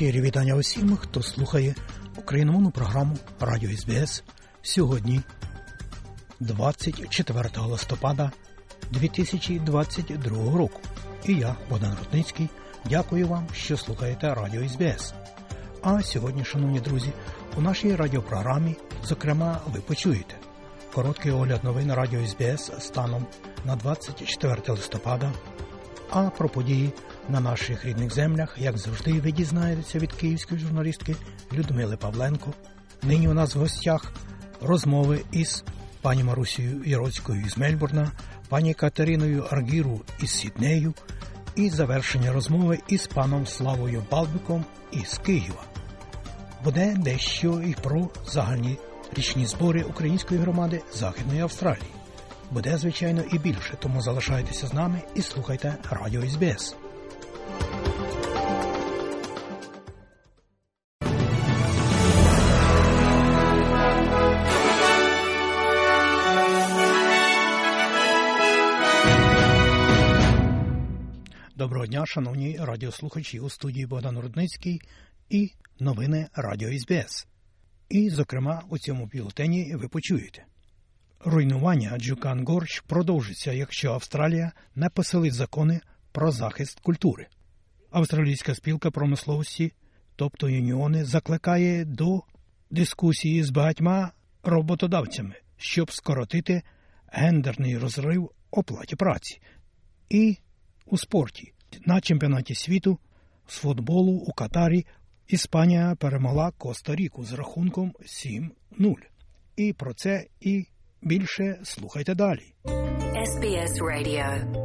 Щирі вітання усім, хто слухає україномовну програму Радіо СБС сьогодні, 24 листопада 2022 року. І я, Богдан Рудницький, дякую вам, що слухаєте Радіо СБС. А сьогодні, шановні друзі, у нашій радіопрограмі, зокрема, ви почуєте короткий огляд новин Радіо СБС станом на 24 листопада, а про події на наших рідних землях, як завжди, ви дізнаєтеся від київської журналістки Людмили Павленко. Нині у нас в гостях розмови із пані Марусією Яроцькою із Мельбурна, пані Катериною Аргіру із Сіднею і завершення розмови із паном Славою Балбиком із Києва. Буде дещо і про загальні річні збори української громади Західної Австралії. Буде, звичайно, і більше, тому залишайтеся з нами і слухайте Радіо СБС. Дня, шановні радіослухачі у студії Богдан Рудницький і новини Радіо СБС. І, зокрема, у цьому бюлетені ви почуєте. Руйнування Джукан Горч продовжиться, якщо Австралія не посилить закони про захист культури. Австралійська спілка промисловості, тобто юніони, закликає до дискусії з багатьма роботодавцями, щоб скоротити гендерний розрив оплаті праці. І у спорті на чемпіонаті світу з футболу у Катарі Іспанія перемогла Коста-Ріку з рахунком 7-0. І про це і більше слухайте далі. SBS Radio.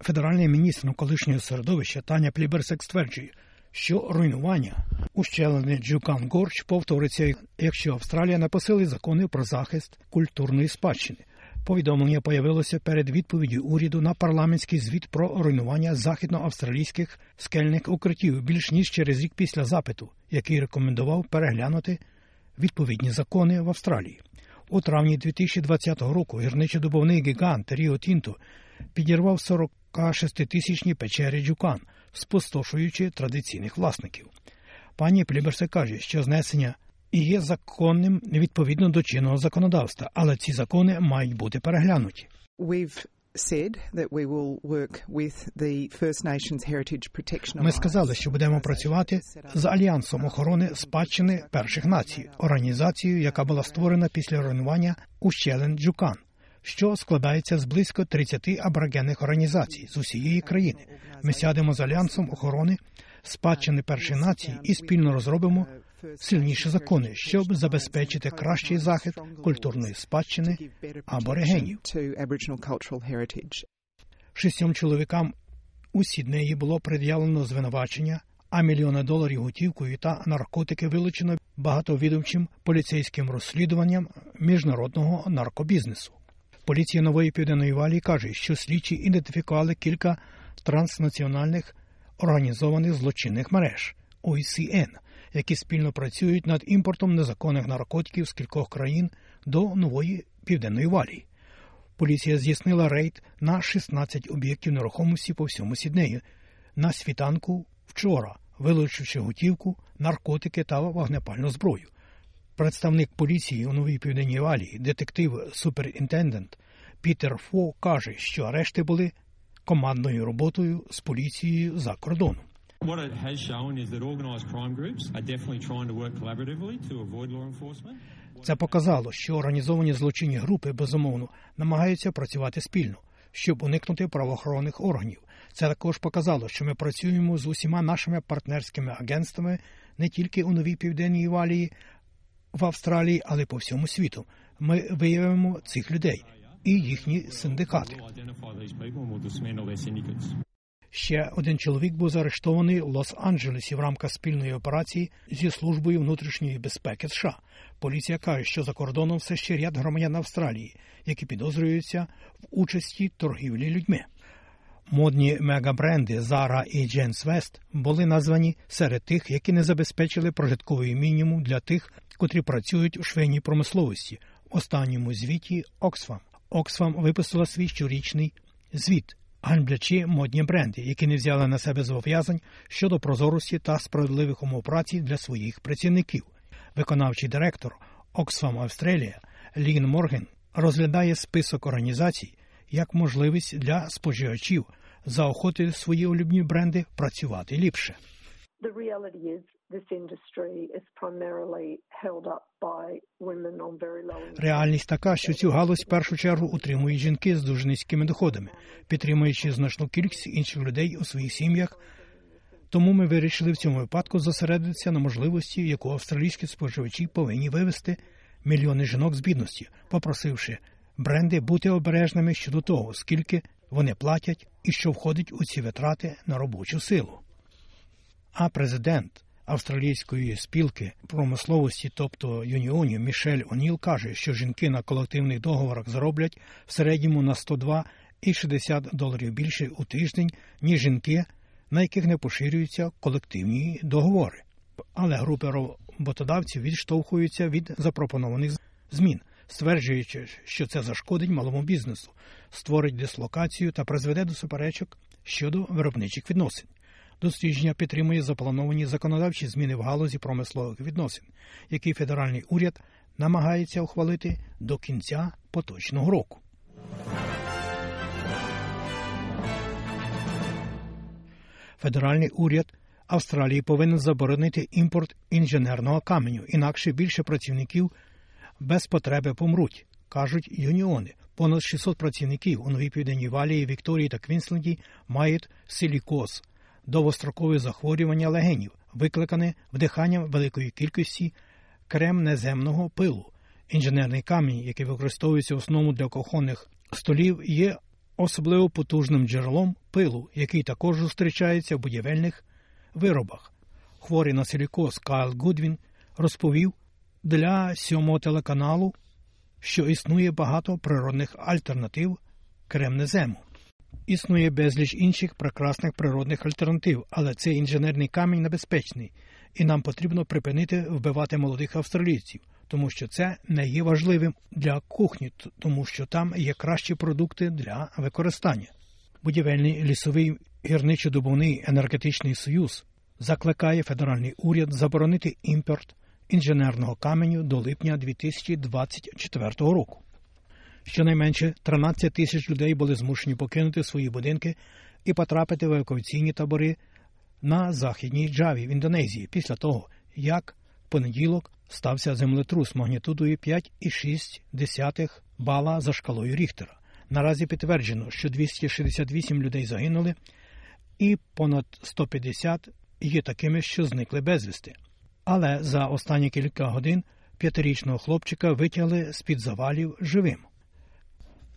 Федеральний міністр колишнього середовища Таня Пліберсек стверджує, що руйнування ущелини Джукан Горч повториться, якщо Австралія не посилить закони про захист культурної спадщини. Повідомлення появилося перед відповіддю уряду на парламентський звіт про руйнування західноавстралійських скельних укриттів більш ніж через рік після запиту, який рекомендував переглянути відповідні закони в Австралії. У травні 2020 року гірничодобовний гігант Ріо Тінто підірвав 46-тисячні печери Джукан, спустошуючи традиційних власників. Пані Пліберсе каже, що знесення і є законним відповідно до чинного законодавства, але ці закони мають бути переглянуті. We've said that we will work with the First Nations Heritage Protection Ми сказали, що будемо працювати з альянсом охорони спадщини перших націй, організацією, яка була створена після руйнування ущелин Джукан, що складається з близько 30 аборигенних організацій з усієї країни. Ми сядемо з альянсом охорони спадщини першої нації і спільно розробимо сильніші закони, щоб забезпечити кращий захист культурної спадщини аборигенів. Шістьом чоловікам у Сіднеї було пред'явлено звинувачення, а мільйони доларів готівкою та наркотики вилучено багатовідомчим поліцейським розслідуванням міжнародного наркобізнесу. Поліція нової південної валії каже, що слідчі ідентифікували кілька транснаціональних організованих злочинних мереж ОІСН, які спільно працюють над імпортом незаконних наркотиків з кількох країн до нової південної валії. Поліція здійснила рейд на 16 об'єктів нерухомості по всьому Сіднею на світанку вчора, вилучивши готівку, наркотики та вогнепальну зброю. Представник поліції у новій південній валії, детектив суперінтендент Пітер Фо каже, що арешти були командною роботою з поліцією за кордоном. What it has shown is that organised crime groups are definitely trying to work collaboratively to avoid law enforcement. Це показало, що організовані злочинні групи безумовно намагаються працювати спільно, щоб уникнути правоохоронних органів. Це також показало, що ми працюємо з усіма нашими партнерськими агентствами не тільки у новій південній валії в Австралії, але й по всьому світу. Ми виявимо цих людей і їхні синдикати. Ще один чоловік був заарештований в Лос-Анджелесі в рамках спільної операції зі службою внутрішньої безпеки США. Поліція каже, що за кордоном все ще ряд громадян Австралії, які підозрюються в участі торгівлі людьми. Модні мегабренди Zara і Jens West були названі серед тих, які не забезпечили прожитковий мінімум для тих, котрі працюють у швейній промисловості. В останньому звіті Оксфам. Оксфам випустила свій щорічний звіт ганьблячи модні бренди, які не взяли на себе зобов'язань щодо прозорості та справедливих умов праці для своїх працівників. Виконавчий директор Oxfam Австралія Лін Морген розглядає список організацій як можливість для споживачів заохотити свої улюблені бренди працювати ліпше. Реальність така, що цю галузь в першу чергу утримують жінки з дуже низькими доходами, підтримуючи значну кількість інших людей у своїх сім'ях. Тому ми вирішили в цьому випадку зосередитися на можливості, яку австралійські споживачі повинні вивести мільйони жінок з бідності, попросивши бренди бути обережними щодо того, скільки вони платять і що входить у ці витрати на робочу силу. А президент австралійської спілки промисловості, тобто юніонів Мішель Оніл, каже, що жінки на колективних договорах зароблять в середньому на 102 і 60 доларів більше у тиждень, ніж жінки, на яких не поширюються колективні договори. Але групи роботодавців відштовхуються від запропонованих змін, стверджуючи, що це зашкодить малому бізнесу, створить дислокацію та призведе до суперечок щодо виробничих відносин. Дослідження підтримує заплановані законодавчі зміни в галузі промислових відносин, які федеральний уряд намагається ухвалити до кінця поточного року. Федеральний уряд Австралії повинен заборонити імпорт інженерного каменю, інакше більше працівників без потреби помруть, кажуть юніони. Понад 600 працівників у Новій Південній Валії, Вікторії та Квінсленді мають силікоз – довгострокове захворювання легенів, викликане вдиханням великої кількості кремнеземного пилу. Інженерний камінь, який використовується в основному для кухонних столів, є особливо потужним джерелом пилу, який також зустрічається в будівельних виробах. Хворий на силікоз Кайл Гудвін розповів для сьомого телеканалу, що існує багато природних альтернатив кремнезему. Існує безліч інших прекрасних природних альтернатив, але цей інженерний камінь небезпечний, і нам потрібно припинити вбивати молодих австралійців, тому що це не є важливим для кухні, тому що там є кращі продукти для використання. Будівельний лісовий гірничо-дубовний енергетичний союз закликає федеральний уряд заборонити імпорт інженерного каменю до липня 2024 року. Щонайменше 13 тисяч людей були змушені покинути свої будинки і потрапити в евакуаційні табори на західній Джаві в Індонезії після того, як в понеділок стався землетрус магнітудою 5,6 бала за шкалою Ріхтера. Наразі підтверджено, що 268 людей загинули, і понад 150 є такими, що зникли безвісти. Але за останні кілька годин п'ятирічного хлопчика витягли з під завалів живим.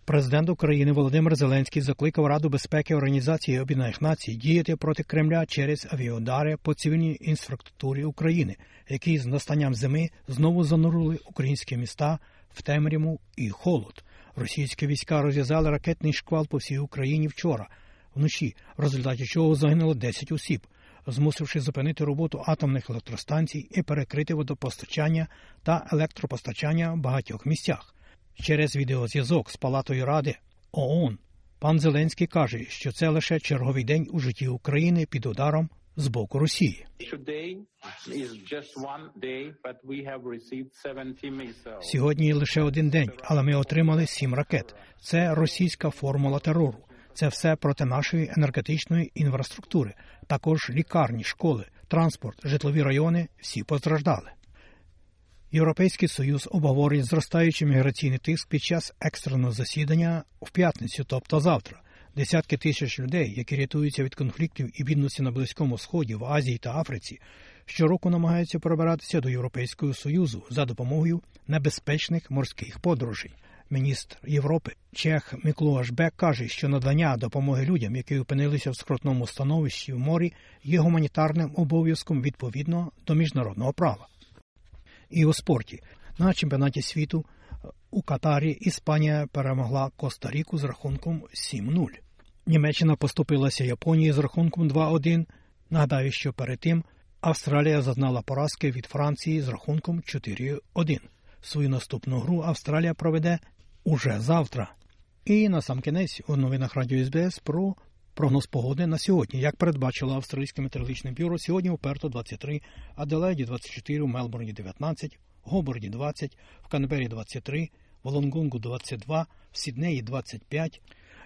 Президент України Володимир Зеленський закликав Раду безпеки Організації Об'єднаних Націй діяти проти Кремля через авіаудари по цивільній інфраструктурі України, які з настанням зими знову занурили українські міста в темряву і холод. Російські війська розв'язали ракетний шквал по всій Україні вчора, вночі, в результаті чого загинуло 10 осіб, змусивши зупинити роботу атомних електростанцій і перекрити водопостачання та електропостачання в багатьох місцях. Через відеозв'язок з Палатою Ради ООН пан Зеленський каже, що це лише черговий день у житті України під ударом з боку Росії. Сьогодні лише один день, але ми отримали сім ракет. Це російська формула терору. Це все проти нашої енергетичної інфраструктури, також лікарні, школи, транспорт, житлові райони. Всі постраждали. Європейський союз обговорить зростаючий міграційний тиск під час екстреного засідання в п'ятницю, тобто завтра. Десятки тисяч людей, які рятуються від конфліктів і бідності на Близькому Сході, в Азії та Африці, щороку намагаються пробиратися до Європейського союзу за допомогою небезпечних морських подорожей. Міністр Європи Чех Міклуаш Бек каже, що надання допомоги людям, які опинилися в скрутному становищі в морі, є гуманітарним обов'язком відповідно до міжнародного права. І у спорті на чемпіонаті світу у Катарі Іспанія перемогла Коста-Ріку з рахунком 7-0. Німеччина поступилася Японії з рахунком 2-1. Нагадаю, що перед тим Австралія зазнала поразки від Франції з рахунком 4-1. Свою наступну гру Австралія проведе уже завтра. І на сам кінець у новинах Радіо СБС про прогноз погоди на сьогодні. Як передбачило Австралійське метеорологічне бюро, сьогодні у Перто 23, Аделаїді 24, у Мелбурні 19, Гоборді 20, в Канбері 23, в Лонгонгу 22, в Сіднеї 25,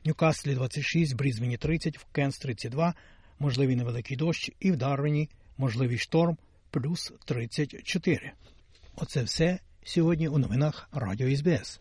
Ньюкаслі 26, Брізбені 30, в Кенс 32, можливий невеликий дощ і в Дарвіні можливий шторм плюс 34. Оце все сьогодні у новинах Радіо СБС.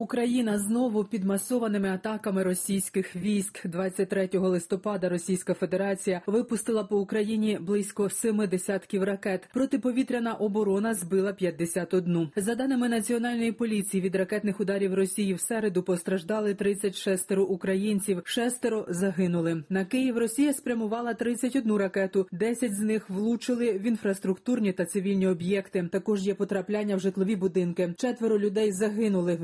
Україна знову під масованими атаками російських військ 23 листопада. Російська Федерація випустила по Україні близько семи десятків ракет. Протиповітряна оборона збила 51. За даними національної поліції, від ракетних ударів Росії в середу постраждали 36 українців, шестеро загинули. На Київ Росія спрямувала 31 ракету. 10 з них влучили в інфраструктурні та цивільні об'єкти. Також є потрапляння в житлові будинки. Четверо людей загинули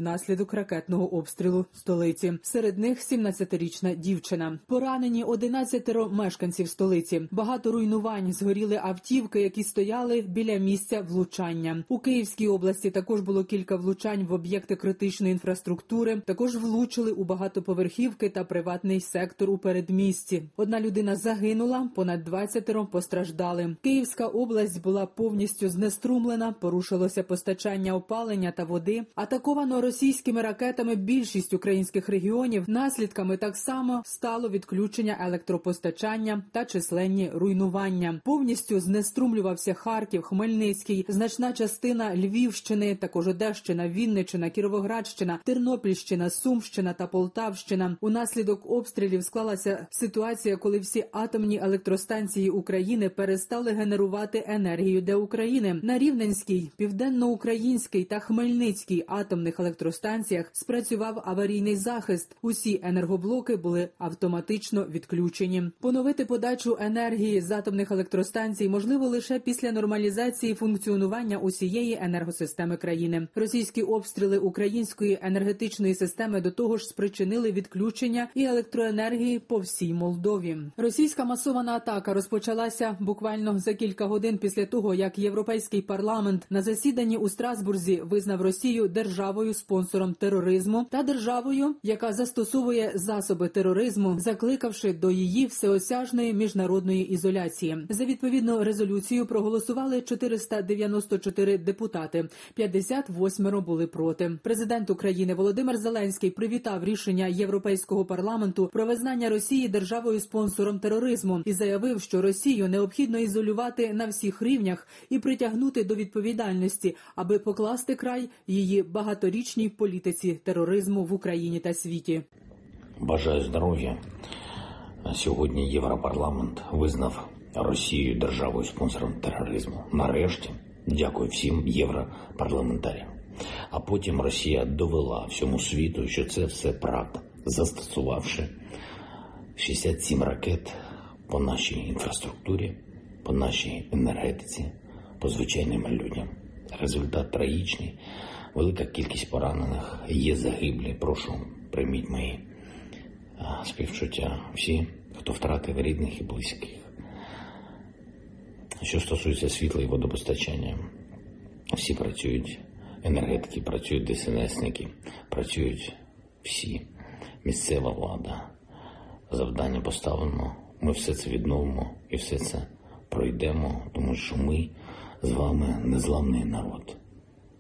внаслідок ракетного обстрілу столиці. Серед них 17-річна дівчина. Поранені 11 мешканців столиці. Багато руйнувань згоріли автівки, які стояли біля місця влучання. У Київській області також було кілька влучань в об'єкти критичної інфраструктури. Також влучили у багатоповерхівки та приватний сектор у передмісті. Одна людина загинула, понад 20 постраждали. Київська область була повністю знеструмлена. Порушилося постачання опалення та води. Атаковано російськими ракетами більшість українських регіонів. Наслідками так само стало відключення електропостачання та численні руйнування. Повністю знеструмлювався Харків, Хмельницький, значна частина Львівщини, також Одещина, Вінничина, Кіровоградщина, Тернопільщина, Сумщина та Полтавщина. Унаслідок обстрілів склалася ситуація, коли всі атомні електростанції України перестали генерувати енергію для України на Рівненській, південноукраїнській та Хмельницькій атомних електростанціях спрацював аварійний захист. Усі енергоблоки були автоматично відключені. Поновити подачу енергії з атомних електростанцій можливо лише після нормалізації функціонування усієї енергосистеми країни. Російські обстріли української енергетичної системи до того ж спричинили відключення і електроенергії по всій Молдові. Російська масована атака розпочалася буквально за кілька годин після того, як європейський парламент на засіданні у Страсбурзі визнав Росію державою спонсором тероризму та державою, яка застосовує засоби тероризму, закликавши до її всеосяжної міжнародної ізоляції. За відповідну резолюцію проголосували 494 депутати, 58 були проти. Президент України Володимир Зеленський привітав рішення Європейського парламенту про визнання Росії державою спонсором тероризму і заявив, що Росію необхідно ізолювати на всіх рівнях і притягнути до відповідальності, аби покласти край її багаторічній політиці тероризму в Україні та світі. Бажаю здоров'я. Сьогодні Європарламент визнав Росію державою спонсором тероризму. Нарешті дякую всім європарламентарям. А потім Росія довела всьому світу, що це все правда, застосувавши 67 ракет по нашій інфраструктурі, по нашій енергетиці, по звичайним людям. Результат трагічний, велика кількість поранених, є загиблі. Прошу, прийміть мої співчуття всі, хто втратив рідних і близьких. Що стосується світла і водопостачання, всі працюють, енергетики працюють, ДСНСники, працюють всі, місцева влада. Завдання поставлено, ми все це відновимо і все це пройдемо, тому що ми з вами незламний народ.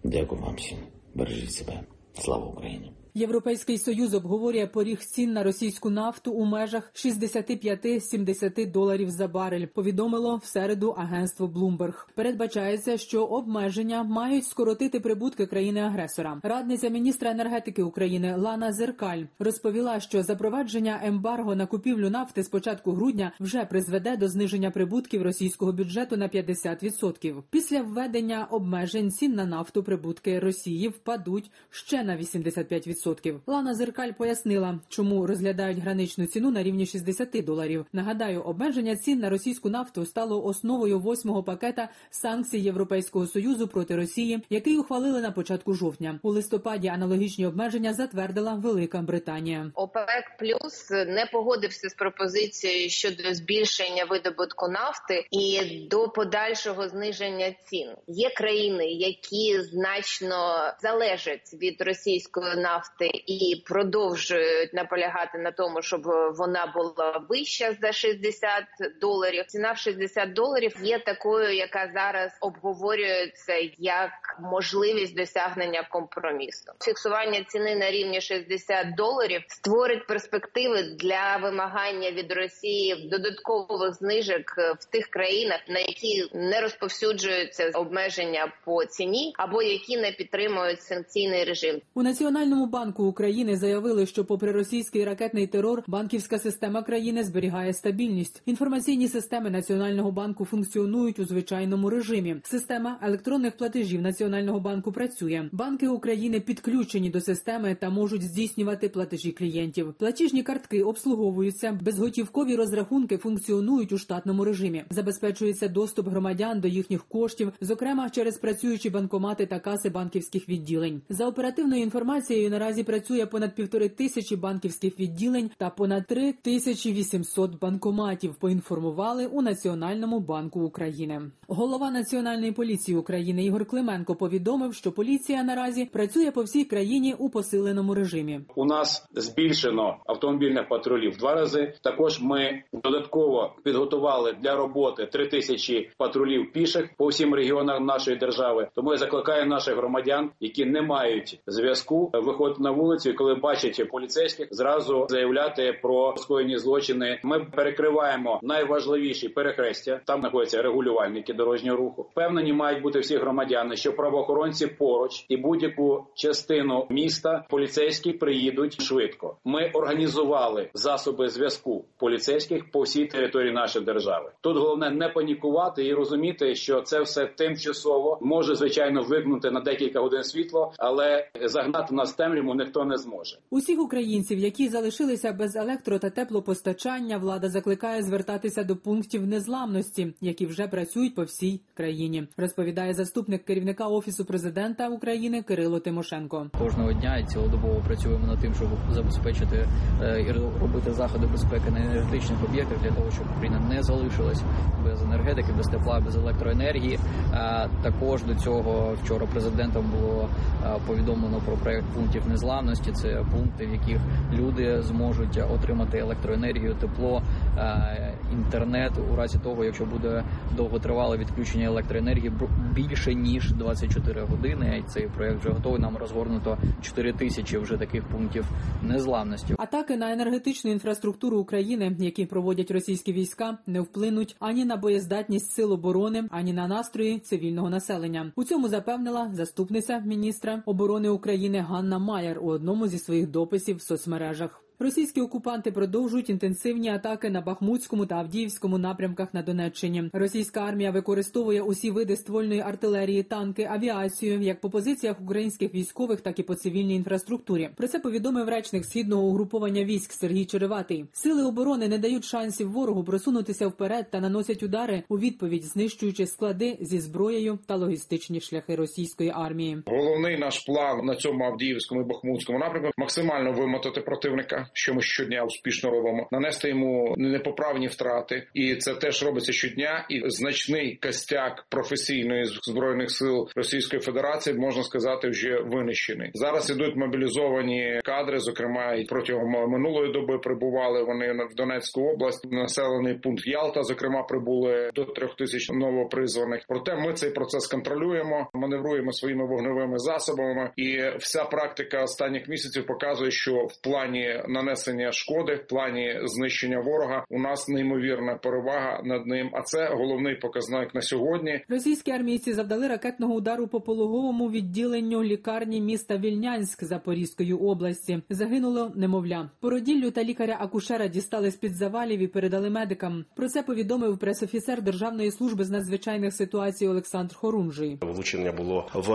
Дякую вам всім. Бережіть себе. Слава Україні! Європейський союз обговорює поріг цін на російську нафту у межах 65-70 доларів за барель. Повідомило в середу агентство Bloomberg. Передбачається, що обмеження мають скоротити прибутки країни-агресора. Радниця міністра енергетики України Лана Зеркаль розповіла, що запровадження ембарго на купівлю нафти з початку грудня вже призведе до зниження прибутків російського бюджету на 50%. Після введення обмежень цін на нафту прибутки Росії впадуть ще на 85%. 10%. Лана Зеркаль пояснила, чому розглядають граничну ціну на рівні 60 доларів. Нагадаю, обмеження цін на російську нафту стало основою восьмого пакета санкцій Європейського союзу проти Росії, який ухвалили на початку жовтня. У листопаді аналогічні обмеження затвердила Велика Британія. ОПЕК плюс не погодився з пропозицією щодо збільшення видобутку нафти і до подальшого зниження цін. Є країни, які значно залежать від російської нафти і продовжують наполягати на тому, щоб вона була вища за 60 доларів. Ціна в 60 доларів є такою, яка зараз обговорюється як можливість досягнення компромісу. Фіксування ціни на рівні 60 доларів створить перспективи для вимагання від Росії додаткових знижок в тих країнах, на які не розповсюджуються обмеження по ціні, або які не підтримують санкційний режим. У Національному банку України заявили, що, попри російський ракетний терор, банківська система країни зберігає стабільність. Інформаційні системи Національного банку функціонують у звичайному режимі. Система електронних платежів Національного банку працює. Банки України підключені до системи та можуть здійснювати платежі клієнтів. Платіжні картки обслуговуються, безготівкові розрахунки функціонують у штатному режимі. Забезпечується доступ громадян до їхніх коштів, зокрема через працюючі банкомати та каси банківських відділень. За оперативною інформацією наразі працює понад півтори тисячі банківських відділень та понад три тисячі вісімсот банкоматів. Поінформували у Національному банку України. Голова національної поліції України Ігор Клименко повідомив, що поліція наразі працює по всій країні у посиленому режимі. У нас збільшено автомобільних патрулів в два рази. Також ми додатково підготували для роботи три тисячі патрулів піших по всім регіонам нашої держави. Тому я закликаю наших громадян, які не мають зв'язку, виходити на вулицю, і коли бачать поліцейських, зразу заявляти про скоєні злочини. Ми перекриваємо найважливіші перехрестя. Там знаходяться регулювальники дорожнього руху. Впевнені мають бути всі громадяни, що правоохоронці поруч і будь-яку частину міста поліцейські приїдуть швидко. Ми організували засоби зв'язку поліцейських по всій території нашої держави. Тут головне не панікувати і розуміти, що це все тимчасово може звичайно вигнути на декілька годин світло, але загнати нас в темряву ніхто не зможе. Усіх українців, які залишилися без електро та теплопостачання, влада закликає звертатися до пунктів незламності, які вже працюють по всій країні. Розповідає заступник керівника офісу президента України Кирило Тимошенко. Кожного дня і цілодобово працюємо над тим, щоб забезпечити е, і робити заходи безпеки на енергетичних об'єктах для того, щоб Україна не залишилась без енергетики, без тепла, без електроенергії. А також до цього вчора президентом було е, повідомлено про проект пунктів незламності. Це пункти, в яких люди зможуть отримати електроенергію, тепло, е, інтернет у разі того, якщо буде довготривале відключення електроенергії більше ніж 24 години. Цей проект вже готовий. Нам розгорнуто 4 тисячі вже таких пунктів незламності. Атаки на енергетичну інфраструктуру України, які проводять російські війська, не вплинуть ані на боєздатність сил оборони, ані на настрої цивільного населення. У цьому запевнила заступниця міністра оборони України Ганна Маєр у одному зі своїх дописів в соцмережах. Російські окупанти продовжують інтенсивні атаки на Бахмутському та Авдіївському напрямках на Донеччині. Російська армія використовує усі види ствольної артилерії, танки, авіацію як по позиціях українських військових, так і по цивільній інфраструктурі. Про це повідомив речник східного угруповання військ Сергій Череватий. Сили оборони не дають шансів ворогу просунутися вперед та наносять удари у відповідь, знищуючи склади зі зброєю та логістичні шляхи російської армії. Головний наш план на цьому Авдіївському і Бахмутському напрямку максимально вимотати противника що ми щодня успішно робимо, нанести йому непоправні втрати, і це теж робиться щодня. І значний костяк професійної збройних сил Російської Федерації можна сказати вже винищений. Зараз ідуть мобілізовані кадри. Зокрема, і протягом минулої доби прибували вони в Донецьку область. Населений пункт Ялта, зокрема, прибули до трьох тисяч новопризваних. Проте ми цей процес контролюємо, маневруємо своїми вогневими засобами, і вся практика останніх місяців показує, що в плані нанесення шкоди, в плані знищення ворога. У нас неймовірна перевага над ним. А це головний показник на сьогодні. Російські армійці завдали ракетного удару по пологовому відділенню лікарні міста Вільнянськ Запорізької області. Загинуло немовля. Породіллю та лікаря-акушера дістали з під завалів і передали медикам. Про це повідомив пресофіцер Державної служби з надзвичайних ситуацій Олександр Хорунжий. Влучення було в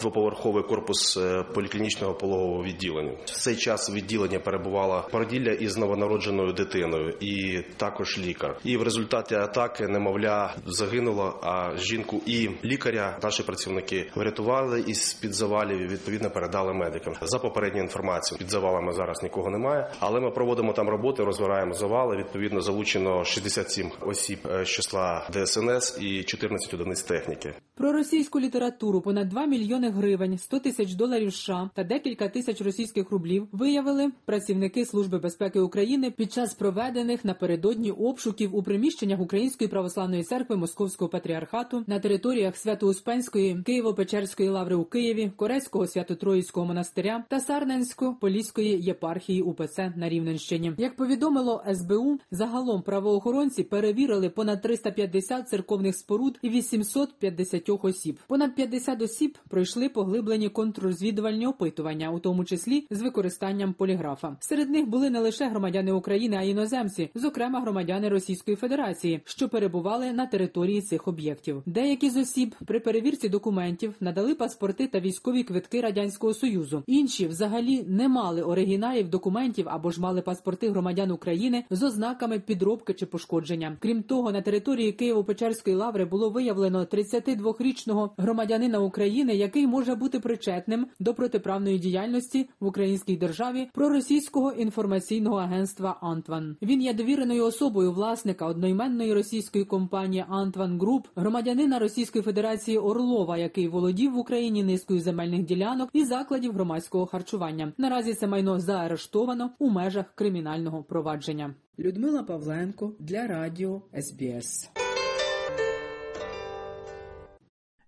двоповерховий корпус е, поліклінічного пологового відділення. В цей час відділення перебувала породілля із новонародженою дитиною, і також лікар. І в результаті атаки немовля загинуло. А жінку і лікаря наші працівники врятували із під завалів. і Відповідно передали медикам. За попередньою інформацією під завалами зараз нікого немає, але ми проводимо там роботи, розбираємо завали. Відповідно, залучено 67 осіб з числа ДСНС і 14 одиниць техніки. Про російську літературу понад 2 мільйони гривень, 100 тисяч доларів США та декілька тисяч російських рублів виявили працівники Служби безпеки України під час проведених напередодні обшуків у приміщеннях Української православної церкви Московського патріархату на територіях Свято-Успенської, Києво-Печерської лаври у Києві, Корецького свято-троїцького монастиря та Сарненсько-Поліської єпархії УПЦ на Рівненщині. Як повідомило СБУ, загалом правоохоронці перевірили понад 350 церковних споруд і 850 осіб. Понад 50 осіб пройшли поглиблені контррозвідувальні опитування, у тому числі з використанням поліграфа. Серед них були не лише громадяни України, а й іноземці, зокрема громадяни Російської Федерації, що перебували на території цих об'єктів. Деякі з осіб при перевірці документів надали паспорти та військові квитки радянського союзу. Інші взагалі не мали оригіналів документів або ж мали паспорти громадян України з ознаками підробки чи пошкодження. Крім того, на території Києво-Печерської лаври було виявлено 32-річного громадянина України, який може бути причетним до протиправної діяльності в українській державі проросійського інформаційного агентства Антван. Він є довіреною особою власника одноіменної російської компанії Антван Груп, громадянина Російської Федерації Орлова, який володів в Україні низкою земельних ділянок і закладів громадського харчування. Наразі це майно заарештовано у межах кримінального провадження. Людмила Павленко для радіо СБС.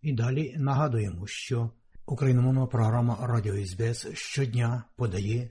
І далі нагадуємо, що україномовна програма Радіо СБС щодня подає